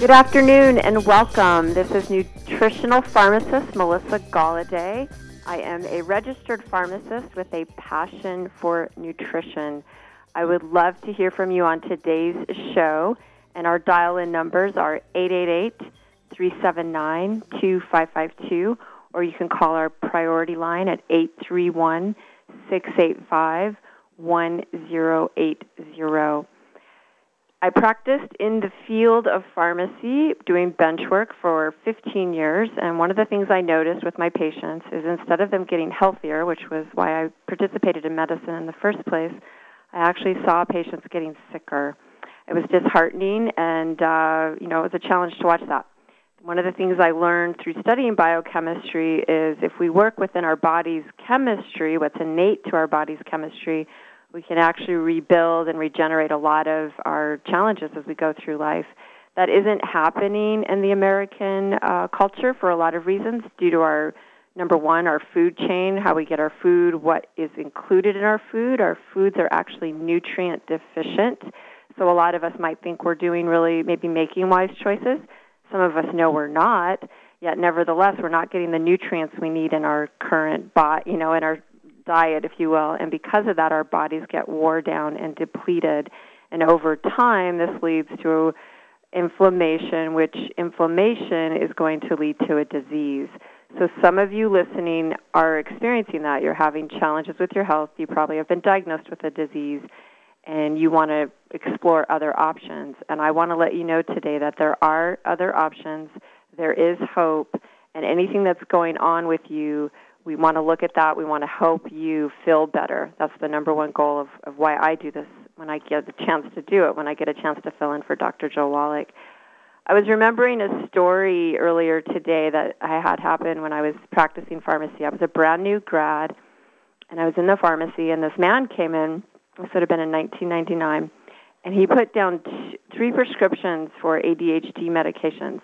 Good afternoon and welcome. This is nutritional pharmacist Melissa Galladay. I am a registered pharmacist with a passion for nutrition. I would love to hear from you on today's show, and our dial in numbers are 888 379 2552, or you can call our priority line at 831 685 1080. I practiced in the field of pharmacy doing bench work for 15 years, and one of the things I noticed with my patients is instead of them getting healthier, which was why I participated in medicine in the first place, I actually saw patients getting sicker. It was disheartening, and uh, you know it was a challenge to watch that. One of the things I learned through studying biochemistry is if we work within our body's chemistry, what's innate to our body's chemistry, we can actually rebuild and regenerate a lot of our challenges as we go through life. That isn't happening in the American uh, culture for a lot of reasons due to our number one, our food chain, how we get our food, what is included in our food. Our foods are actually nutrient deficient. So a lot of us might think we're doing really maybe making wise choices. Some of us know we're not. Yet nevertheless, we're not getting the nutrients we need in our current body, you know, in our diet, if you will, and because of that, our bodies get wore down and depleted. And over time, this leads to inflammation, which inflammation is going to lead to a disease. So, some of you listening are experiencing that. You're having challenges with your health. You probably have been diagnosed with a disease, and you want to explore other options. And I want to let you know today that there are other options. There is hope, and anything that's going on with you we want to look at that. We want to help you feel better. That's the number one goal of, of why I do this when I get the chance to do it, when I get a chance to fill in for Dr. Joe Wallach. I was remembering a story earlier today that I had happen when I was practicing pharmacy. I was a brand new grad, and I was in the pharmacy, and this man came in. This would have been in 1999, and he put down t- three prescriptions for ADHD medications.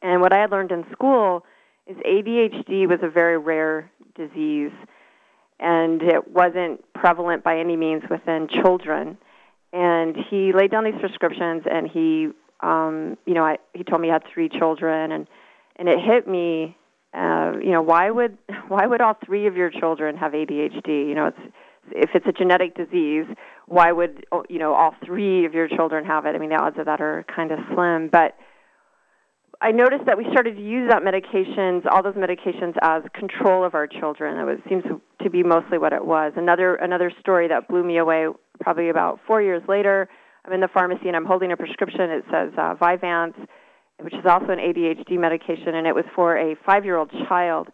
And what I had learned in school – is ADHD was a very rare disease, and it wasn't prevalent by any means within children. And he laid down these prescriptions, and he, um, you know, I, he told me he had three children, and and it hit me, uh, you know, why would why would all three of your children have ADHD? You know, it's if it's a genetic disease, why would you know all three of your children have it? I mean, the odds of that are kind of slim, but I noticed that we started to use that medications, all those medications, as control of our children. It was, seems to be mostly what it was. Another another story that blew me away. Probably about four years later, I'm in the pharmacy and I'm holding a prescription. It says uh, Vyvanse, which is also an ADHD medication, and it was for a five-year-old child.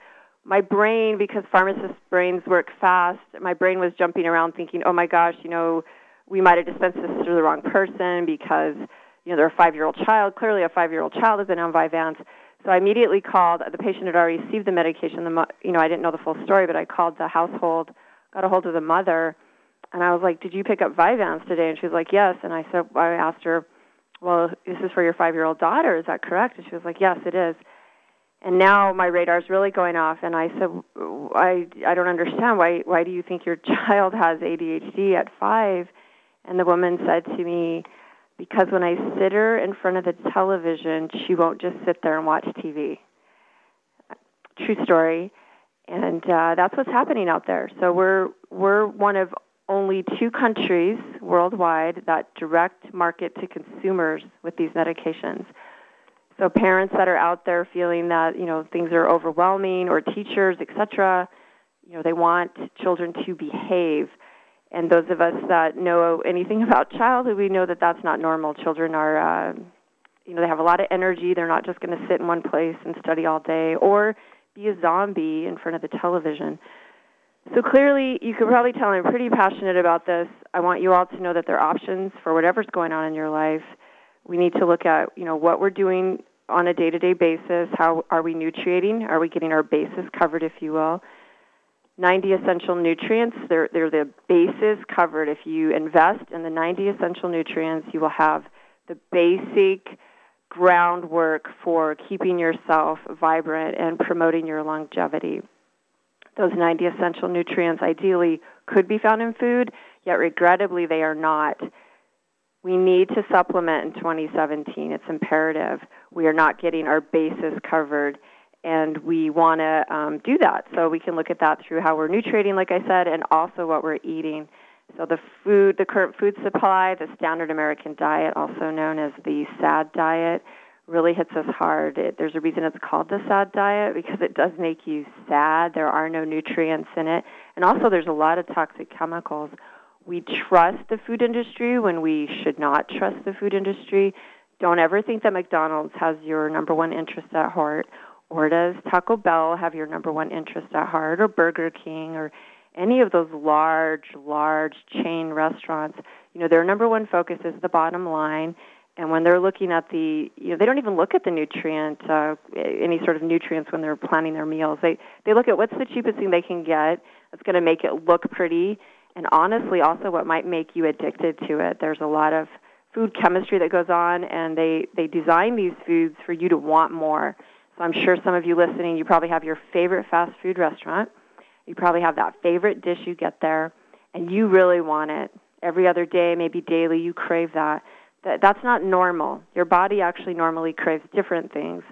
My brain, because pharmacists' brains work fast, my brain was jumping around thinking, "Oh my gosh, you know, we might have dispensed this to the wrong person because." You know, they're a five-year-old child. Clearly, a five-year-old child has been on Vyvanse. So I immediately called. The patient had already received the medication. The you know, I didn't know the full story, but I called the household, got a hold of the mother, and I was like, "Did you pick up Vyvanse today?" And she was like, "Yes." And I said, I asked her, "Well, this is for your five-year-old daughter. Is that correct?" And she was like, "Yes, it is." And now my radar's really going off, and I said, "I I don't understand. Why why do you think your child has ADHD at five? And the woman said to me because when I sit her in front of the television, she won't just sit there and watch TV. True story, and uh, that's what's happening out there. So we're we're one of only two countries worldwide that direct market to consumers with these medications. So parents that are out there feeling that you know things are overwhelming, or teachers, etc., you know they want children to behave and those of us that know anything about childhood, we know that that's not normal. Children are, uh, you know, they have a lot of energy. They're not just going to sit in one place and study all day or be a zombie in front of the television. So clearly, you could probably tell I'm pretty passionate about this. I want you all to know that there are options for whatever's going on in your life. We need to look at, you know, what we're doing on a day-to-day basis. How are we nutriating? Are we getting our bases covered, if you will? 90 essential nutrients, they're, they're the bases covered. If you invest in the 90 essential nutrients, you will have the basic groundwork for keeping yourself vibrant and promoting your longevity. Those 90 essential nutrients ideally could be found in food, yet regrettably they are not. We need to supplement in 2017. It's imperative. We are not getting our bases covered, and we want to um, do that. So we can look at that through how we're nutriting, like I said, and also what we're eating. So the food, the current food supply, the standard American diet, also known as the SAD diet, really hits us hard. It, there's a reason it's called the SAD diet because it does make you sad. There are no nutrients in it, and also there's a lot of toxic chemicals. We trust the food industry when we should not trust the food industry. Don't ever think that McDonald's has your number one interest at heart, or does Taco Bell have your number one interest at heart, or Burger King, or any of those large, large chain restaurants, you know, their number one focus is the bottom line. And when they're looking at the, you know, they don't even look at the nutrient, uh, any sort of nutrients when they're planning their meals. They they look at what's the cheapest thing they can get that's going to make it look pretty, and honestly, also what might make you addicted to it. There's a lot of food chemistry that goes on, and they they design these foods for you to want more. So I'm sure some of you listening, you probably have your favorite fast food restaurant you probably have that favorite dish you get there, and you really want it. Every other day, maybe daily, you crave that. that that's not normal. Your body actually normally craves different things.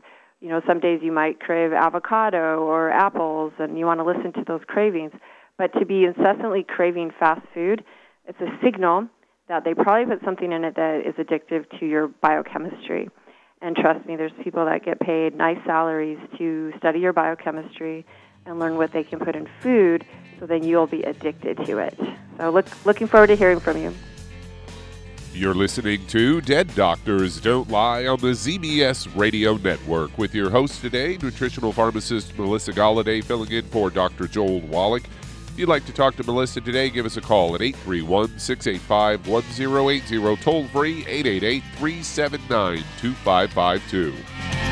You know, some days you might crave avocado or apples, and you want to listen to those cravings. But to be incessantly craving fast food, it's a signal that they probably put something in it that is addictive to your biochemistry. And trust me, there's people that get paid nice salaries to study your biochemistry and learn what they can put in food so then you'll be addicted to it. So look, looking forward to hearing from you. You're listening to Dead Doctors Don't Lie on the ZBS Radio Network with your host today, nutritional pharmacist Melissa Galladay, filling in for Dr. Joel Wallach. If you'd like to talk to Melissa today, give us a call at 831 685 1080, toll free 888 379 2552.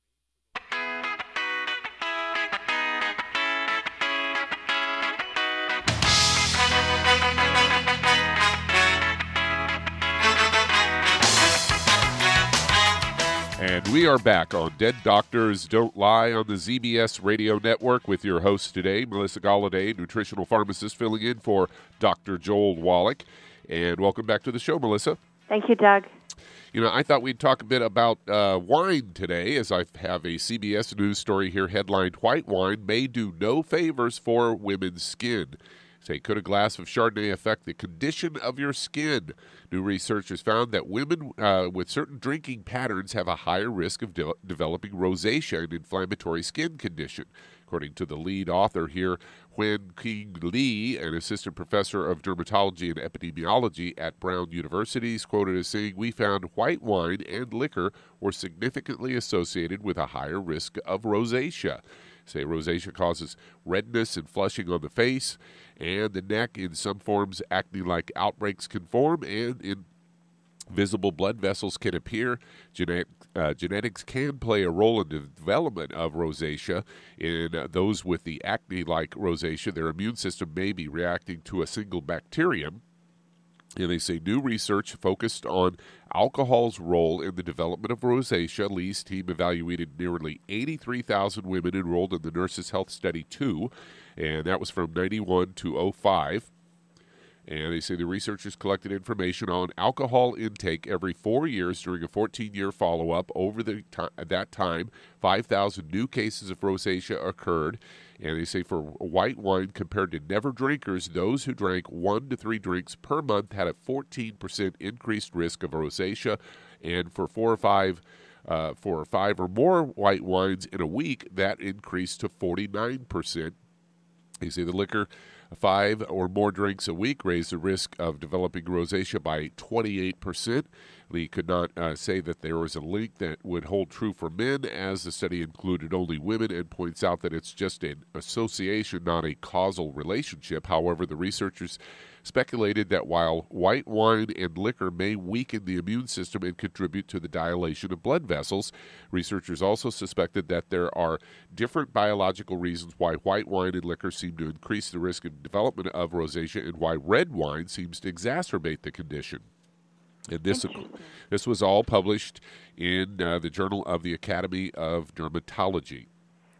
And we are back on Dead Doctors Don't Lie on the ZBS Radio Network with your host today, Melissa Galladay, nutritional pharmacist, filling in for Dr. Joel Wallach. And welcome back to the show, Melissa. Thank you, Doug. You know, I thought we'd talk a bit about uh, wine today, as I have a CBS News story here headlined White Wine May Do No Favors for Women's Skin. Say, could a glass of Chardonnay affect the condition of your skin? New research has found that women uh, with certain drinking patterns have a higher risk of de- developing rosacea, an inflammatory skin condition. According to the lead author here, Wen-Qing Li, an assistant professor of dermatology and epidemiology at Brown University, is quoted as saying, We found white wine and liquor were significantly associated with a higher risk of rosacea. Say rosacea causes redness and flushing on the face and the neck. In some forms, acne like outbreaks can form, and in visible blood vessels can appear. Genetic, uh, genetics can play a role in the development of rosacea. In uh, those with the acne like rosacea, their immune system may be reacting to a single bacterium. And they say new research focused on alcohol's role in the development of rosacea. Li's team evaluated nearly 83,000 women enrolled in the Nurses Health Study 2, and that was from 91 to 05. And they say the researchers collected information on alcohol intake every four years during a 14 year follow up. Over the that time, 5,000 new cases of rosacea occurred. And they say for white wine compared to never drinkers, those who drank one to three drinks per month had a 14% increased risk of rosacea. And for four or five, uh, or five or more white wines in a week, that increased to 49%. They say the liquor Five or more drinks a week raise the risk of developing rosacea by 28%. Li could not uh, say that there was a link that would hold true for men, as the study included only women, and points out that it's just an association, not a causal relationship. However, the researchers speculated that while white wine and liquor may weaken the immune system and contribute to the dilation of blood vessels, researchers also suspected that there are different biological reasons why white wine and liquor seem to increase the risk of development of rosacea and why red wine seems to exacerbate the condition. And this, this was all published in uh, the Journal of the Academy of Dermatology.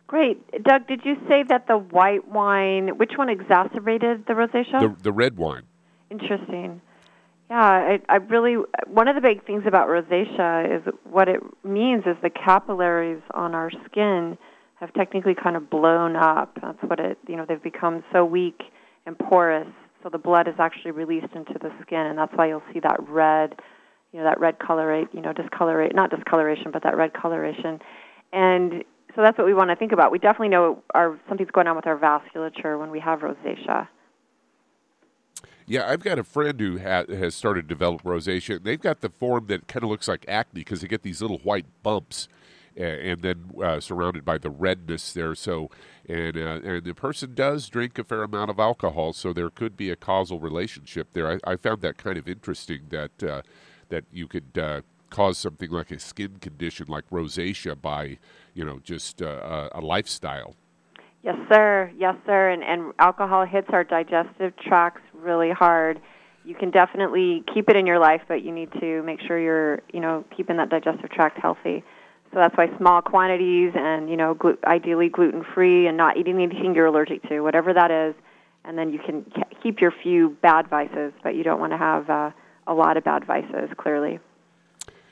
Great. Doug, did you say that the white wine, which one exacerbated the rosacea? The, the red wine. Interesting. Yeah, I, I really, one of the big things about rosacea is what it means is the capillaries on our skin have technically kind of blown up. That's what it, you know, they've become so weak and porous, so the blood is actually released into the skin, and that's why you'll see that red, you know, that red colorate, you know, discolorate, not discoloration, but that red coloration. And so that's what we want to think about. We definitely know our something's going on with our vasculature when we have rosacea. Yeah, I've got a friend who ha- has started to develop rosacea. They've got the form that kind of looks like acne because they get these little white bumps, and then uh, surrounded by the redness there. So, and uh, and the person does drink a fair amount of alcohol, so there could be a causal relationship there. I, I found that kind of interesting that uh, that you could uh, cause something like a skin condition like rosacea by you know just uh, a lifestyle. Yes, sir. Yes, sir. And and alcohol hits our digestive tracts really hard. You can definitely keep it in your life, but you need to make sure you're you know keeping that digestive tract healthy. So that's why small quantities and you know ideally gluten free and not eating anything you're allergic to, whatever that is, and then you can keep your few bad vices, but you don't want to have uh, a lot of bad vices. Clearly.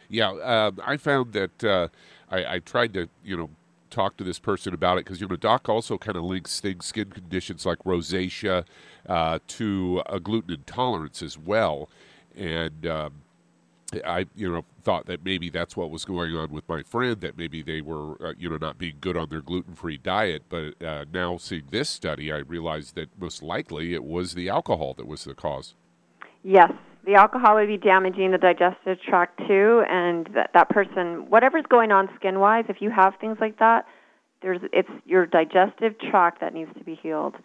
Yeah, uh, I found that uh, I, I, tried to, you know, talk to this person about it because you know Doc also kind of links things, skin conditions like rosacea, uh, to a gluten intolerance as well, and. Um, I, you know, thought that maybe that's what was going on with my friend. That maybe they were, uh, you know, not being good on their gluten-free diet. But uh, now seeing this study, I realized that most likely it was the alcohol that was the cause. Yes, the alcohol would be damaging the digestive tract too, and that, that person, whatever's going on skin wise, if you have things like that, there's it's your digestive tract that needs to be healed.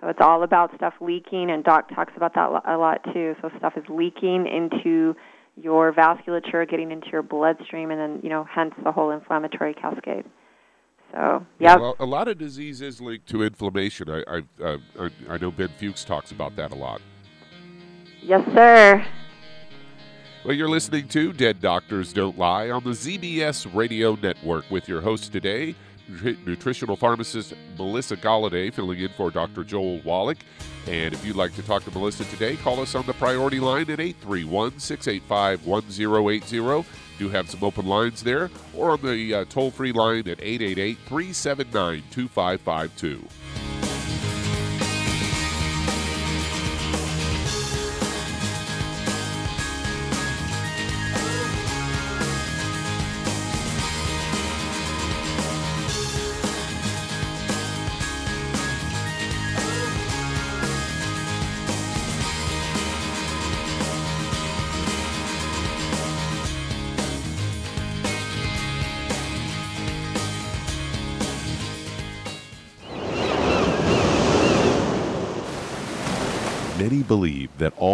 So it's all about stuff leaking, and Doc talks about that a lot too. So stuff is leaking into your vasculature, getting into your bloodstream, and then you know, hence the whole inflammatory cascade. So yeah, well, a lot of disease is linked to inflammation. I I, uh, I know Ben Fuchs talks about that a lot. Yes, sir. Well, you're listening to Dead Doctors Don't Lie on the ZBS Radio Network with your host today, nutritional pharmacist Melissa Galladay, filling in for Dr. Joel Wallach. And if you'd like to talk to Melissa today, call us on the priority line at 831 685 1080. Do have some open lines there, or on the uh, toll free line at 888 379 2552.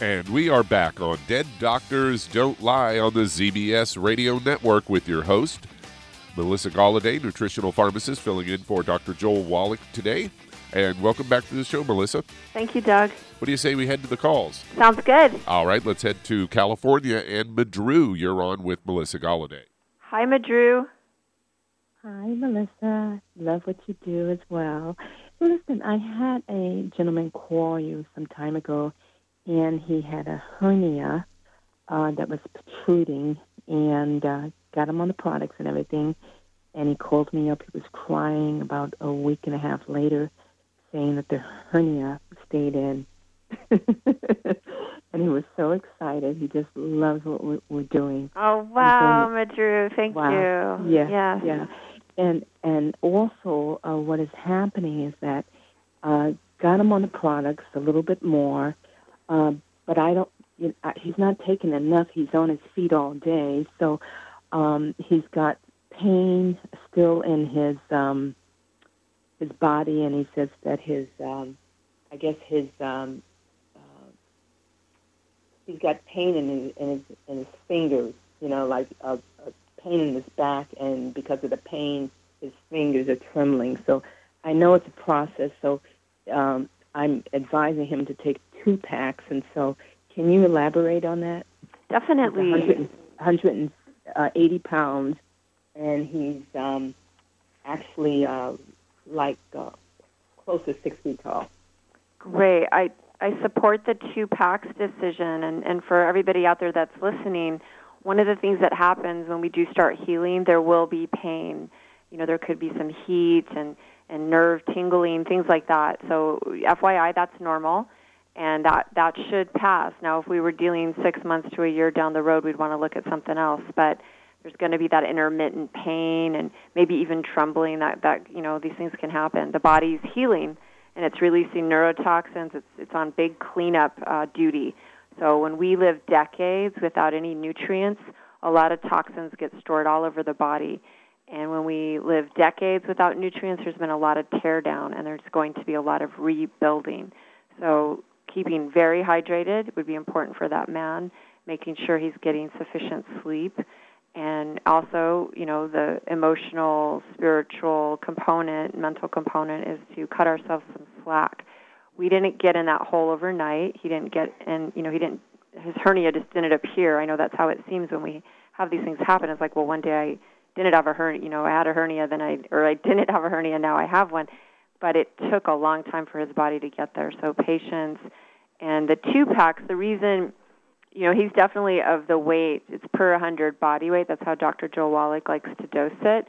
And we are back on Dead Doctors Don't Lie on the ZBS Radio Network with your host, Melissa Galladay, nutritional pharmacist, filling in for Dr. Joel Wallach today. And welcome back to the show, Melissa. Thank you, Doug. What do you say we head to the calls? Sounds good. All right, let's head to California. And Madru, you're on with Melissa Galladay. Hi, Madru. Hi, Melissa. Love what you do as well. Listen, I had a gentleman call you some time ago and he had a hernia uh, that was protruding, and uh, got him on the products and everything. And he called me up. He was crying about a week and a half later, saying that the hernia stayed in. and he was so excited. He just loves what we're, we're doing. Oh wow, Madru, thank wow. you. Yeah, yes. yeah. And and also, uh, what is happening is that uh, got him on the products a little bit more uh, but I don't. You know, he's not taking enough. He's on his feet all day, so um, he's got pain still in his um, his body, and he says that his, um, I guess his, um, uh, he's got pain in his in his, in his fingers. You know, like a, a pain in his back, and because of the pain, his fingers are trembling. So I know it's a process. So um, I'm advising him to take two packs, and so can you elaborate on that? Definitely. 100, 180 pounds, and he's um, actually uh, like uh, close to six feet tall. Great. I I support the two packs decision, and and for everybody out there that's listening, one of the things that happens when we do start healing, there will be pain. You know, there could be some heat and and nerve tingling, things like that. So, FYI, that's normal, and that that should pass. Now, if we were dealing six months to a year down the road, we'd want to look at something else. But there's going to be that intermittent pain and maybe even trembling. That that you know these things can happen. The body's healing and it's releasing neurotoxins. It's it's on big cleanup uh, duty. So when we live decades without any nutrients, a lot of toxins get stored all over the body. And when we live decades without nutrients, there's been a lot of tear down and there's going to be a lot of rebuilding. So keeping very hydrated would be important for that man, making sure he's getting sufficient sleep and also, you know, the emotional, spiritual component, mental component is to cut ourselves some slack. We didn't get in that hole overnight. He didn't get in, you know, he didn't his hernia just didn't appear. I know that's how it seems when we have these things happen. It's like, well, one day I didn't have a hernia, you know, I had a hernia, then I or I didn't have a hernia, now I have one. But it took a long time for his body to get there. So patience and the two packs, the reason you know, he's definitely of the weight. It's per 100 body weight. That's how Dr. Joel Wallach likes to dose it.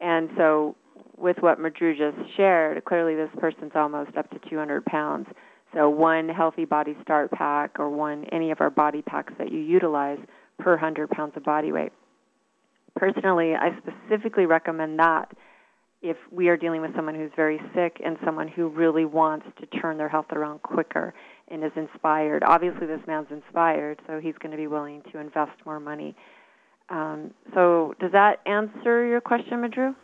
And so, with what Madru just shared, clearly this person's almost up to 200 pounds. So, one healthy body start pack or one any of our body packs that you utilize per 100 pounds of body weight. Personally, I specifically recommend that if we are dealing with someone who's very sick and someone who really wants to turn their health around quicker and is inspired. Obviously, this man's inspired, so he's going to be willing to invest more money. Um, so, does that answer your question, Madru?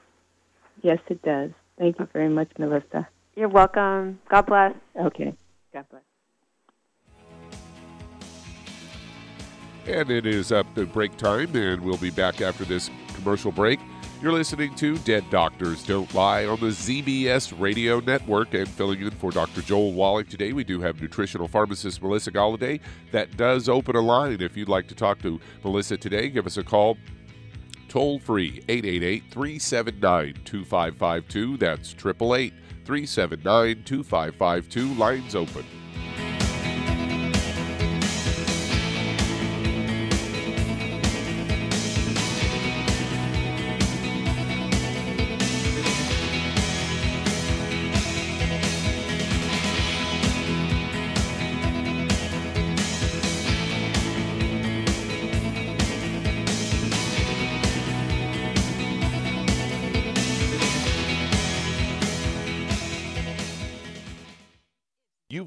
Yes, it does. Thank you very much, Melissa. You're welcome. God bless. Okay. God bless. And it is up to break time, and we'll be back after this commercial break. You're listening to Dead Doctors Don't Lie on the ZBS Radio Network and filling in for Dr. Joel Wallach today. We do have nutritional pharmacist Melissa Galladay that does open a line. If you'd like to talk to Melissa today, give us a call toll free 888 379 2552. That's 888 379 2552. Lines open.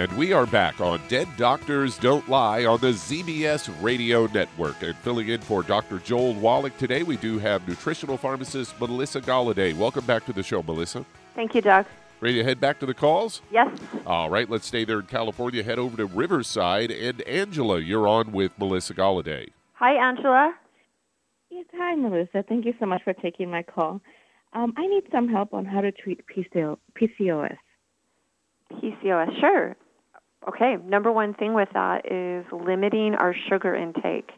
And we are back on Dead Doctors Don't Lie on the ZBS Radio Network. And filling in for Dr. Joel Wallach today, we do have nutritional pharmacist Melissa Galladay. Welcome back to the show, Melissa. Thank you, Doc. Ready to head back to the calls? Yes. All right, let's stay there in California. Head over to Riverside. And Angela, you're on with Melissa Galladay. Hi, Angela. Yes, hi, Melissa. Thank you so much for taking my call. Um, I need some help on how to treat PCO- PCOS. PCOS, sure. Okay, number one thing with that is limiting our sugar intake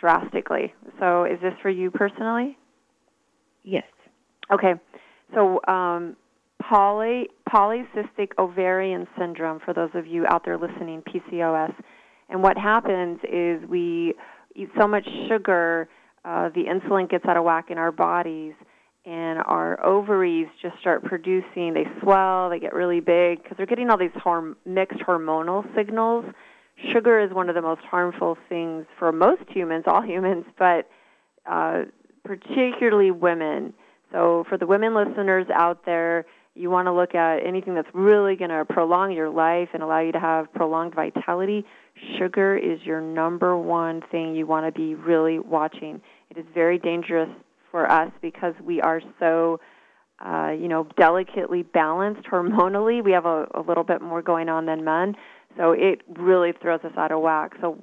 drastically. So, is this for you personally? Yes. Okay, so um, poly, polycystic ovarian syndrome, for those of you out there listening, PCOS. And what happens is we eat so much sugar, uh, the insulin gets out of whack in our bodies, and our ovaries just start producing. They swell, they get really big because they're getting all these horm- mixed hormonal signals. Sugar is one of the most harmful things for most humans, all humans, but uh, particularly women. So, for the women listeners out there, you want to look at anything that's really going to prolong your life and allow you to have prolonged vitality. Sugar is your number one thing you want to be really watching. It is very dangerous for us because we are so uh, you know delicately balanced hormonally. We have a, a little bit more going on than men. So it really throws us out of whack. So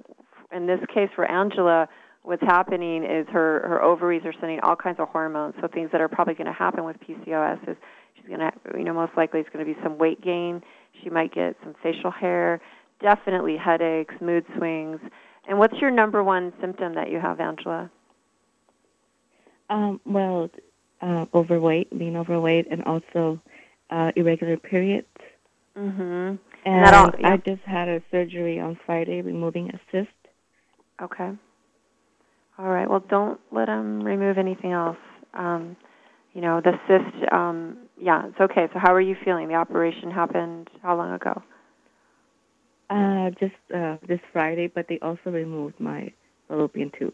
in this case for angela what's happening is her her ovaries are sending all kinds of hormones. So things that are probably going to happen with pcos is she's going to you know most likely it's going to be some weight gain. She might get some facial hair definitely headaches mood swings. And what's your number one symptom that you have angela Um, well, uh, overweight, being overweight, and also uh, irregular periods. mhm And that all- yeah. I just had a surgery on Friday, removing a cyst. Okay. All right. Well, don't let them remove anything else. Um, you know, the cyst. Um, yeah, it's okay. So, how are you feeling? The operation happened how long ago? Uh, just uh, this Friday, but they also removed my fallopian tube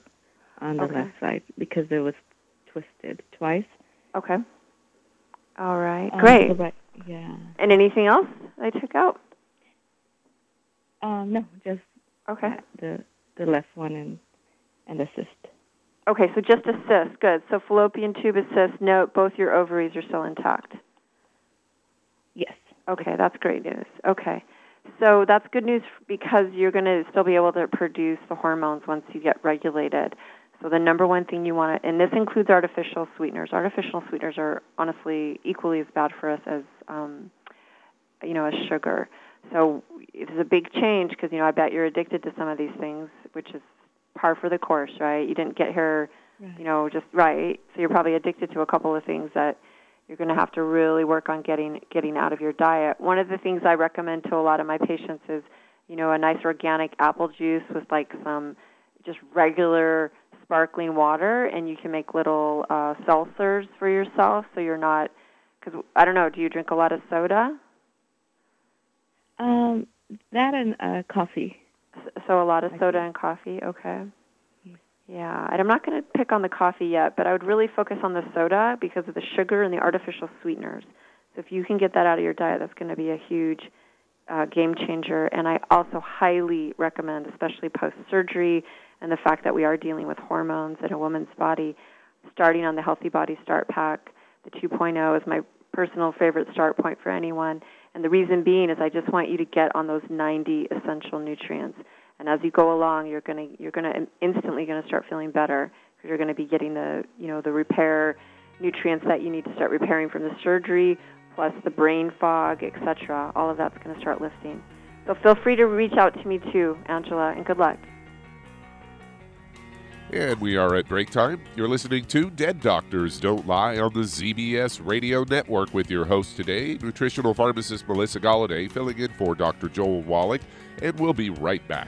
on the Okay. left side because there was twisted twice. Okay. All right. Um, Great. so right- yeah. And anything else they took out? Um, no, just Okay. the the left one and and the cyst. Okay. So just a cyst. Good. So fallopian tube, a cyst. Note both your ovaries are still intact. Yes. Okay, that's great news. Okay. So that's good news because you're going to still be able to produce the hormones once you get regulated. So the number one thing you want to, and this includes artificial sweeteners. Artificial sweeteners are honestly equally as bad for us as um, you know, a sugar. So it's a big change because you know I bet you're addicted to some of these things, which is par for the course, right? You didn't get here, right. you know, just right. So you're probably addicted to a couple of things that you're going to have to really work on getting getting out of your diet. One of the things I recommend to a lot of my patients is, you know, a nice organic apple juice with like some just regular sparkling water, and you can make little uh, seltzers for yourself, so you're not. Because I don't know, do you drink a lot of soda? Um, that and uh, coffee. So a lot of soda and coffee. Okay. Yeah, and I'm not going to pick on the coffee yet, but I would really focus on the soda because of the sugar and the artificial sweeteners. So if you can get that out of your diet, that's going to be a huge uh, game changer. And I also highly recommend, especially post surgery and the fact that we are dealing with hormones in a woman's body, starting on the Healthy Body Start Pack. The 2.0 is my personal favorite start point for anyone. And the reason being is I just want you to get on those 90 essential nutrients. And as you go along, you're going to you're going to instantly going to start feeling better because you're going to be getting the you know the repair nutrients that you need to start repairing from the surgery, plus the brain fog, etc. All of that's going to start lifting. So feel free to reach out to me too, Angela, and good luck. And we are at break time. You're listening to Dead Doctors Don't Lie on the ZBS Radio Network with your host today, nutritional pharmacist Melissa Galladay, filling in for Dr. Joel Wallach, and we'll be right back.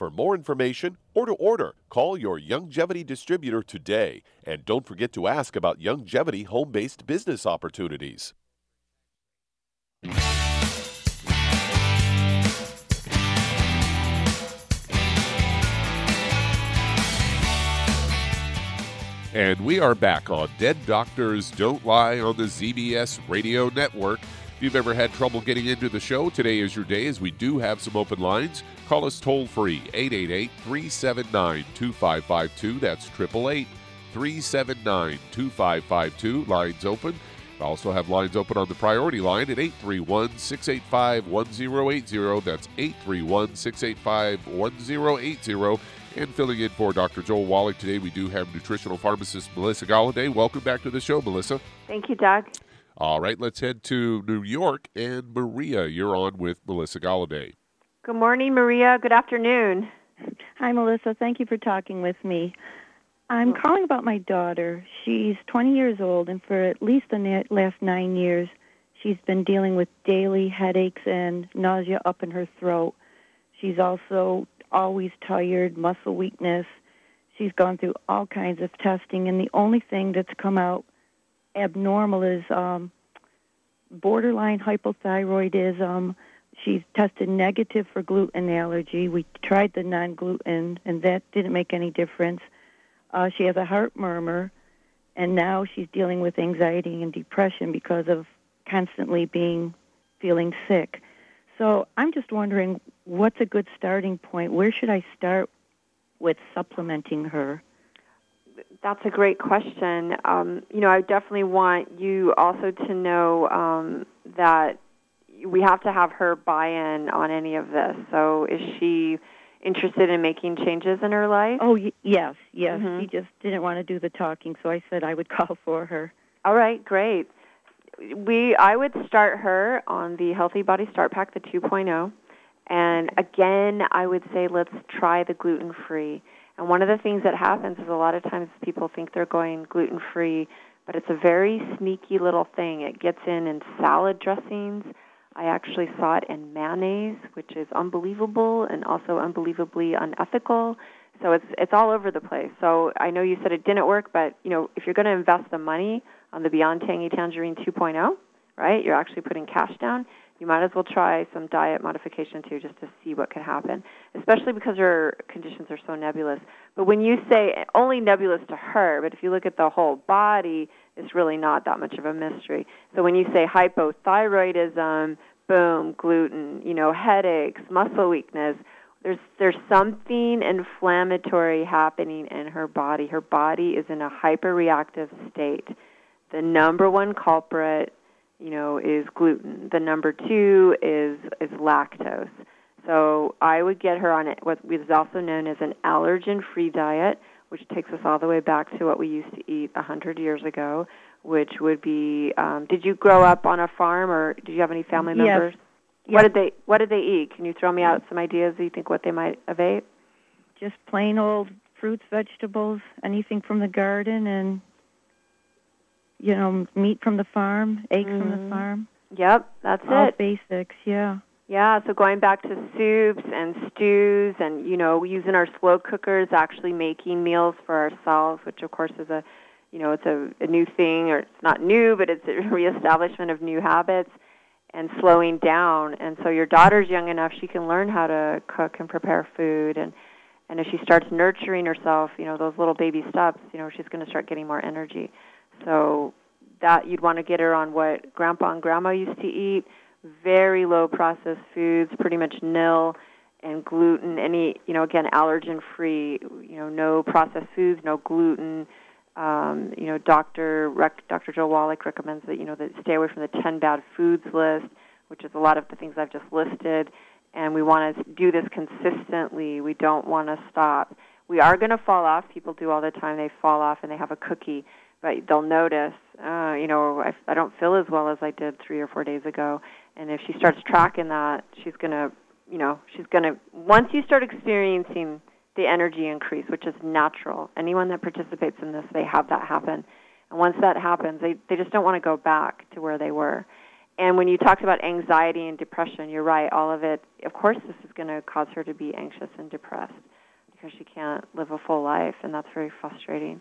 For more information or to order, call your Youngevity distributor today. And don't forget to ask about Youngevity home based business opportunities. And we are back on Dead Doctors Don't Lie on the ZBS Radio Network. If you've ever had trouble getting into the show, today is your day as we do have some open lines. Call us toll free 888 379 2552. That's 888 379 2552. Lines open. We also have lines open on the priority line at 831 685 1080. That's 831 685 1080. And filling in for Dr. Joel Wallach today, we do have nutritional pharmacist Melissa Galladay. Welcome back to the show, Melissa. Thank you, Doug. All right, let's head to New York. And Maria, you're on with Melissa Galladay. Good morning, Maria. Good afternoon. Hi, Melissa. Thank you for talking with me. I'm calling about my daughter. She's 20 years old, and for at least the last nine years, she's been dealing with daily headaches and nausea up in her throat. She's also always tired, muscle weakness. She's gone through all kinds of testing, and the only thing that's come out abnormal is um, borderline hypothyroidism. She's tested negative for gluten allergy. We tried the non gluten, and that didn't make any difference. Uh, she has a heart murmur, and now she's dealing with anxiety and depression because of constantly being feeling sick. So I'm just wondering what's a good starting point? Where should I start with supplementing her? That's a great question. Um, you know, I definitely want you also to know um, that we have to have her buy-in on any of this. So, is she interested in making changes in her life? Oh, y- yes, yes. Mhm. She just didn't want to do the talking, so I said I would call for her. All right, great. We I would start her on the Healthy Body Start Pack, the 2.0. And again, I would say let's try the gluten free. And one of the things that happens is a lot of times people think they're going gluten free, but it's a very sneaky little thing. It gets in in salad dressings. I actually saw it in mayonnaise, which is unbelievable and also unbelievably unethical. So it's it's all over the place. So I know you said it didn't work, but you know if you're going to invest the money on the Beyond Tangy Tangerine 2.0, right? You're actually putting cash down. You might as well try some diet modification too, just to see what could happen. Especially because her conditions are so nebulous. But when you say only nebulous to her, but if you look at the whole body, it's really not that much of a mystery. So when you say hypothyroidism, boom, gluten, you know, headaches, muscle weakness, there's there's something inflammatory happening in her body. Her body is in a hyperreactive state. The number one culprit, you know, is gluten. The number two is is lactose. So I would get her on it, what is also known as an allergen-free diet, which takes us all the way back to what we used to eat a hundred years ago, which would be. Um, did you grow up on a farm, or did you have any family members? Yes. What did they What did they eat? Can you throw me out some ideas? Do you think what they might have ate? Just plain old fruits, vegetables, anything from the garden, and you know, meat from the farm, eggs from the Mhm. farm. Yep, that's All it. basics, yeah. Yeah, so going back to soups and stews and you know, using our slow cookers, actually making meals for ourselves, which of course is a you know, it's a, a new thing or it's not new, but it's a reestablishment of new habits and slowing down. And so your daughter's young enough she can learn how to cook and prepare food and and if she starts nurturing herself, you know, those little baby steps, you know, she's going to start getting more energy. So that you'd want to get her on what grandpa and grandma used to eat, very low processed foods, pretty much nil, and gluten. Any, you know, again, allergen free. You know, no processed foods, no gluten. Um, you know, Dr. Rec- Dr. Joe Wallach recommends that you know that stay away from the 10 bad foods list, which is a lot of the things I've just listed. And we want to do this consistently. We don't want to stop. We are going to fall off. People do all the time. They fall off and they have a cookie, but they'll notice. Uh, you know, I, I don't feel as well as I did three or four days ago. And if she starts tracking that, she's going to, you know, she's going to. Once you start experiencing the energy increase, which is natural. Anyone that participates in this, they have that happen. And once that happens, they they just don't want to go back to where they were. And when you talked about anxiety and depression, you're right. All of it, of course, this is going to cause her to be anxious and depressed because she can't live a full life, and that's very frustrating.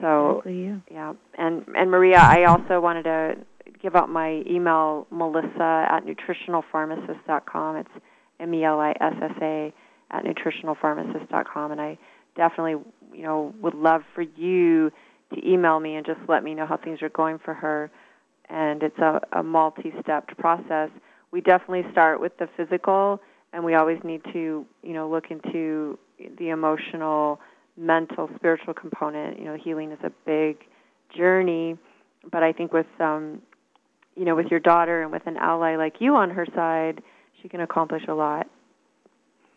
So, yeah. And and Maria, I also wanted to give out my email, Melissa at nutritionalpharmacist.com. It's M E L I S S A at nutritionalpharmacist.com, and I definitely, you know, would love for you to email me and just let me know how things are going for her. And it's a, a multi-stepped process. We definitely start with the physical, and we always need to, you know, look into the emotional, mental, spiritual component. You know, healing is a big journey, but I think with, um, you know, with your daughter and with an ally like you on her side, she can accomplish a lot.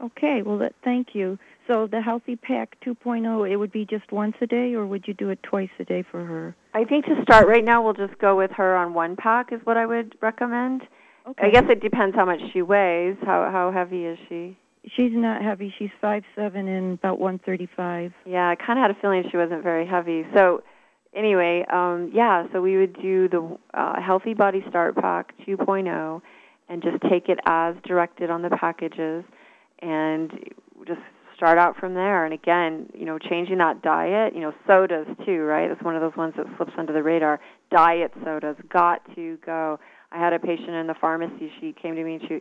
Okay, well, that, thank you. So the Healthy Pack 2.0, it would be just once a day, or would you do it twice a day for her? I think to start right now, we'll just go with her on one pack is what I would recommend. Okay. I guess it depends how much she weighs. How how heavy is she? She's not heavy. She's five seven and about 135. Yeah, I kind of had a feeling she wasn't very heavy. So anyway, um, yeah, so we would do the uh, Healthy Body Start Pack 2.0 and just take it as directed on the packages. And just start out from there. And again, you know, changing that diet, you know, sodas too, right? That's one of those ones that slips under the radar. Diet sodas got to go. I had a patient in the pharmacy. She came to me and she,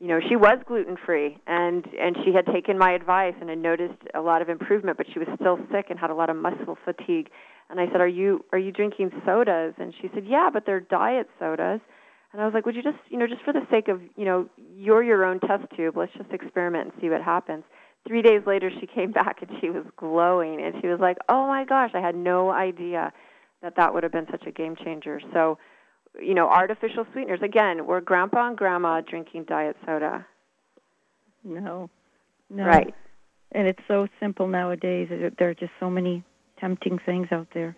you know, she was gluten free and and she had taken my advice and had noticed a lot of improvement, but she was still sick and had a lot of muscle fatigue. And I said, "Are you are you drinking sodas?" And she said, "Yeah, but they're diet sodas." And I was like, "Would you just, you know, just for the sake of, you know, you're your own test tube. Let's just experiment and see what happens." three days later she came back and she was glowing and she was like oh my gosh i had no idea that that would have been such a game changer so you know artificial sweeteners. Again were grandpa and grandma drinking diet soda. No. No. Right. And it's so simple nowadays. There are just so many tempting things out there.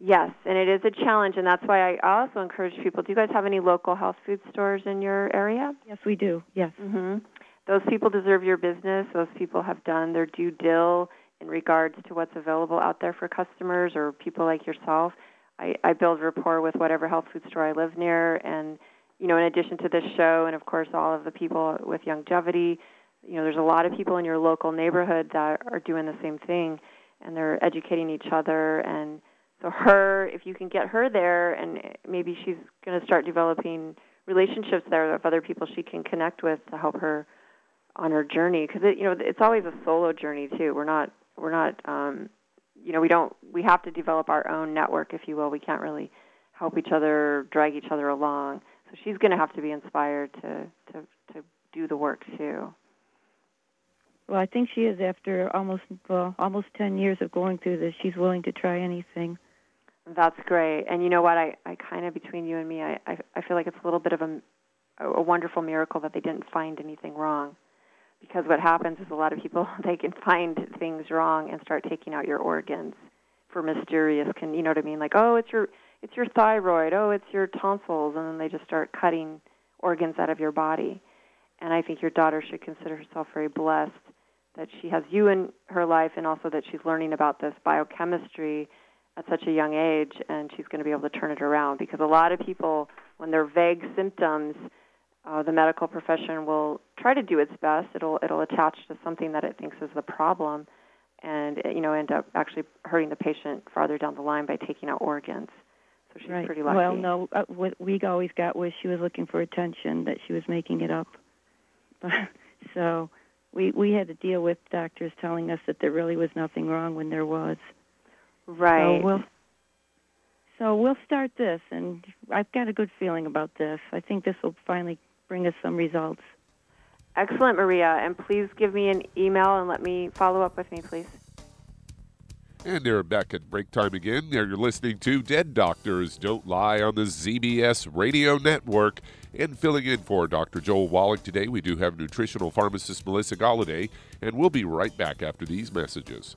Yes and it is a challenge and that's why i also encourage people do you guys have any local health food stores in your area? Yes we do. Yes. Mhm those people deserve your business. Those people have done their due dill in regards to what's available out there for customers or people like yourself. I, I build rapport with whatever health food store I live near, and you know, in addition to this show, and of course all of the people with Youngevity, you know, there's a lot of people in your local neighborhood that are doing the same thing, and they're educating each other. And so, her, if you can get her there, and maybe she's going to start developing relationships there of other people she can connect with to help her on her journey. Because it you know it's always a solo journey too. We're not we're not um you know we don't we have to develop our own network if you will. We can't really help each other drag each other along. So she's going to have to be inspired to to to do the work too. Well i think she is after almost well almost 10 years of going through this. She's willing to try anything. That's great. And you know what? I i kind of between you and me i i, I feel like it's a little bit of a a wonderful miracle that they didn't find anything wrong because what happens is a lot of people they can find things wrong and start taking out your organs for mysterious can you know what I mean? Like oh it's your it's your thyroid. Oh it's your tonsils. And then they just start cutting organs out of your body. And I think your daughter should consider herself very blessed that she has you in her life and also that she's learning about this biochemistry at such a young age and she's going to be able to turn it around. Because a lot of people when they're vague symptoms uh, the medical profession will try to do its best. It'll it'll attach to something that it thinks is the problem, and you know end up actually hurting the patient farther down the line by taking out organs. So she's right. pretty lucky. Well, no, uh, what we always got was she was looking for attention, that she was making it up. so we we had to deal with doctors telling us that there really was nothing wrong when there was. Right. So we'll so we'll start this, and I've got a good feeling about this. I think this will finally bring us some results. Excellent, Maria. And please give me an email and let me follow up with me, please. And they're back at break time again. There you're listening to Dead Doctors Don't Lie on the ZBS Radio Network. And filling in for Dr. Joel Wallach today, we do have nutritional pharmacist Melissa Galladay, and we'll be right back after these messages.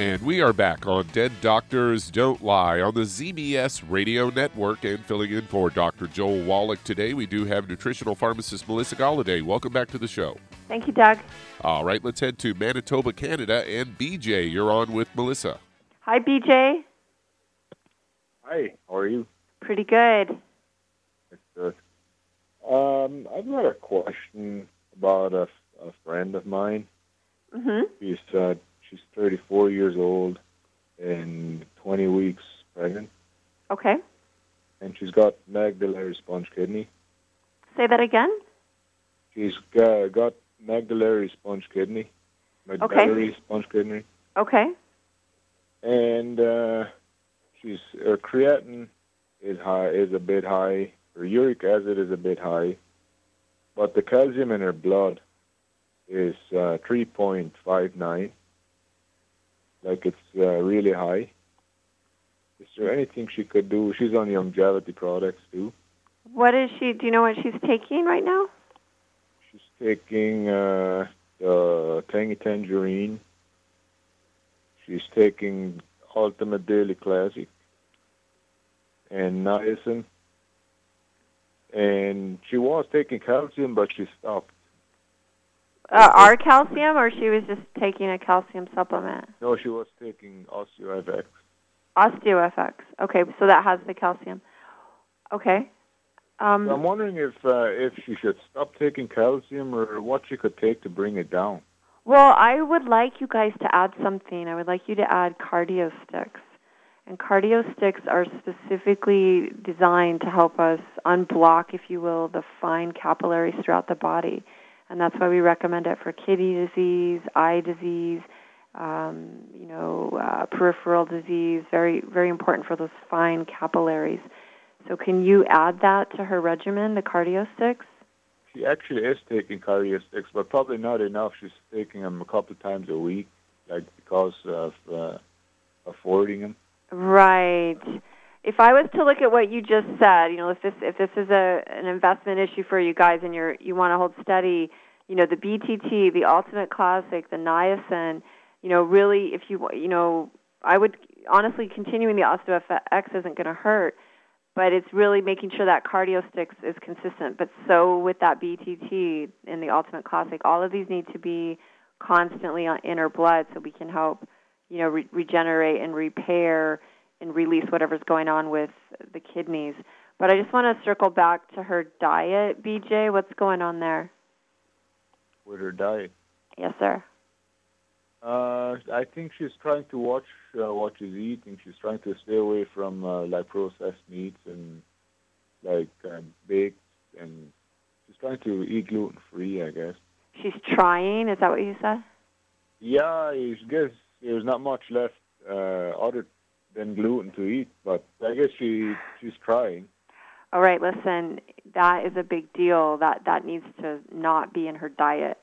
And we are back on Dead Doctors Don't Lie on the ZBS Radio Network. And filling in for Dr. Joel Wallach today, we do have nutritional pharmacist Melissa Galladay. Welcome back to the show. Thank you, Doug. All right, let's head to Manitoba, Canada. And BJ, you're on with Melissa. Hi, BJ. Hi, how are you? Pretty good. That's good. Um, I've got a question about a, a friend of mine. Mm-hmm. She's uh, she's 34 years old and 20 weeks pregnant, Okay. and she's got Magdalary sponge kidney. Say that again. She's got, got Magdalary sponge kidney, Magdalary sponge kidney, Okay. and uh, she's her creatinine is high, is a bit high. Her uric acid is a bit high, but the calcium in her blood is uh, 3.59. Like it's uh, really high. Is there anything she could do? She's on Youngevity products too. What is she? Do you know what she's taking right now? She's taking uh, the Tangy Tangerine. She's taking Ultimate Daily Classic and niacin. And she was taking calcium, but she stopped. Uh, our calcium, or she was just taking a calcium supplement? No, she was taking OsteoFX. OsteoFX. Okay, so that has the calcium. Okay. Um, So I'm wondering if uh, if she should stop taking calcium or what she could take to bring it down. Well, I would like you guys to add something. I would like you to add cardio sticks. And cardio sticks are specifically designed to help us unblock, if you will, the fine capillaries throughout the body. And that's why we recommend it for kidney disease, eye disease, um, you know, uh, peripheral disease. Very, very important for those fine capillaries. So, can you add that to her regimen, the cardio sticks? She actually is taking cardio sticks, but probably not enough. She's taking them a couple times a week, like because of uh, affording them. Right. If I was to look at what you just said, you know, if this if this is a an investment issue for you guys and you're you want to hold steady, you know, the BTT, the Ultimate Classic, the niacin, you know, really if you you know, I would honestly continuing the OsteoFX isn't going to hurt, but it's really making sure that cardio sticks is consistent. But so with that BTT in the Ultimate Classic, all of these need to be constantly in her blood so we can help, you know, re- regenerate and repair and release whatever's going on with the kidneys. But I just want to circle back to her diet, BJ. What's going on there? With her diet. Yes, sir. Uh, I think she's trying to watch uh, what she's eating. She's trying to stay away from uh, like processed meats and like uh, baked, and she's trying to eat gluten free. I guess. She's trying. Is that what you said? Yeah, I guess there's not much left uh, other than gluten to eat, but I guess she she's trying. All right, listen, that is a big deal. That that needs to not be in her diet,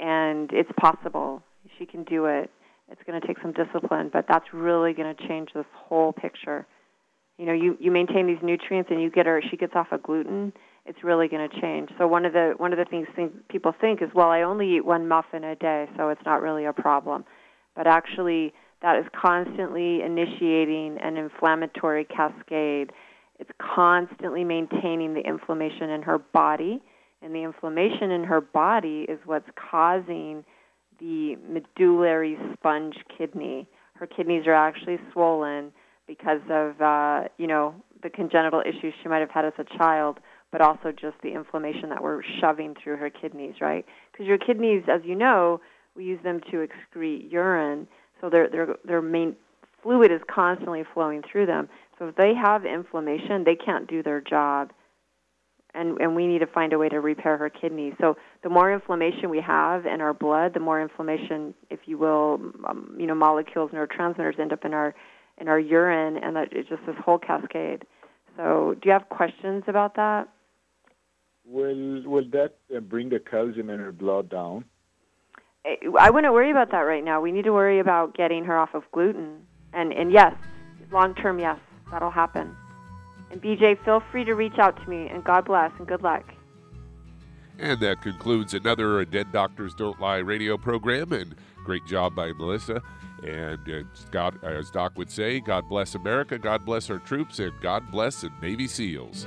and it's possible she can do it. It's going to take some discipline, but that's really going to change this whole picture. You know, you you maintain these nutrients and you get her she gets off of gluten, it's really going to change. So one of the one of the things think, people think is, well, I only eat one muffin a day, so it's not really a problem. But actually, that is constantly initiating an inflammatory cascade. It's constantly maintaining the inflammation in her body, and the inflammation in her body is what's causing the medullary sponge kidney. Her kidneys are actually swollen because of uh, you know the congenital issues she might have had as a child, but also just the inflammation that we're shoving through her kidneys, right? Because your kidneys, as you know, we use them to excrete urine, so their their their main fluid is constantly flowing through them. So if they have inflammation, they can't do their job and and we need to find a way to repair her kidneys. So the more inflammation we have in our blood, the more inflammation, if you will, um, you know, molecules, neurotransmitters end up in our in our urine, and that it's just this whole cascade. So, do you have questions about that? Will will that uh, bring the calcium in her blood down? I wouldn't worry about that right now. We need to worry about getting her off of gluten, and and yes, long term, yes, that'll happen. And BJ, feel free to reach out to me, and God bless and good luck. And that concludes another Dead Doctors Don't Lie radio program. And great job by Melissa. And uh, God, as Doc would say, God bless America, God bless our troops, and God bless the Navy SEALs.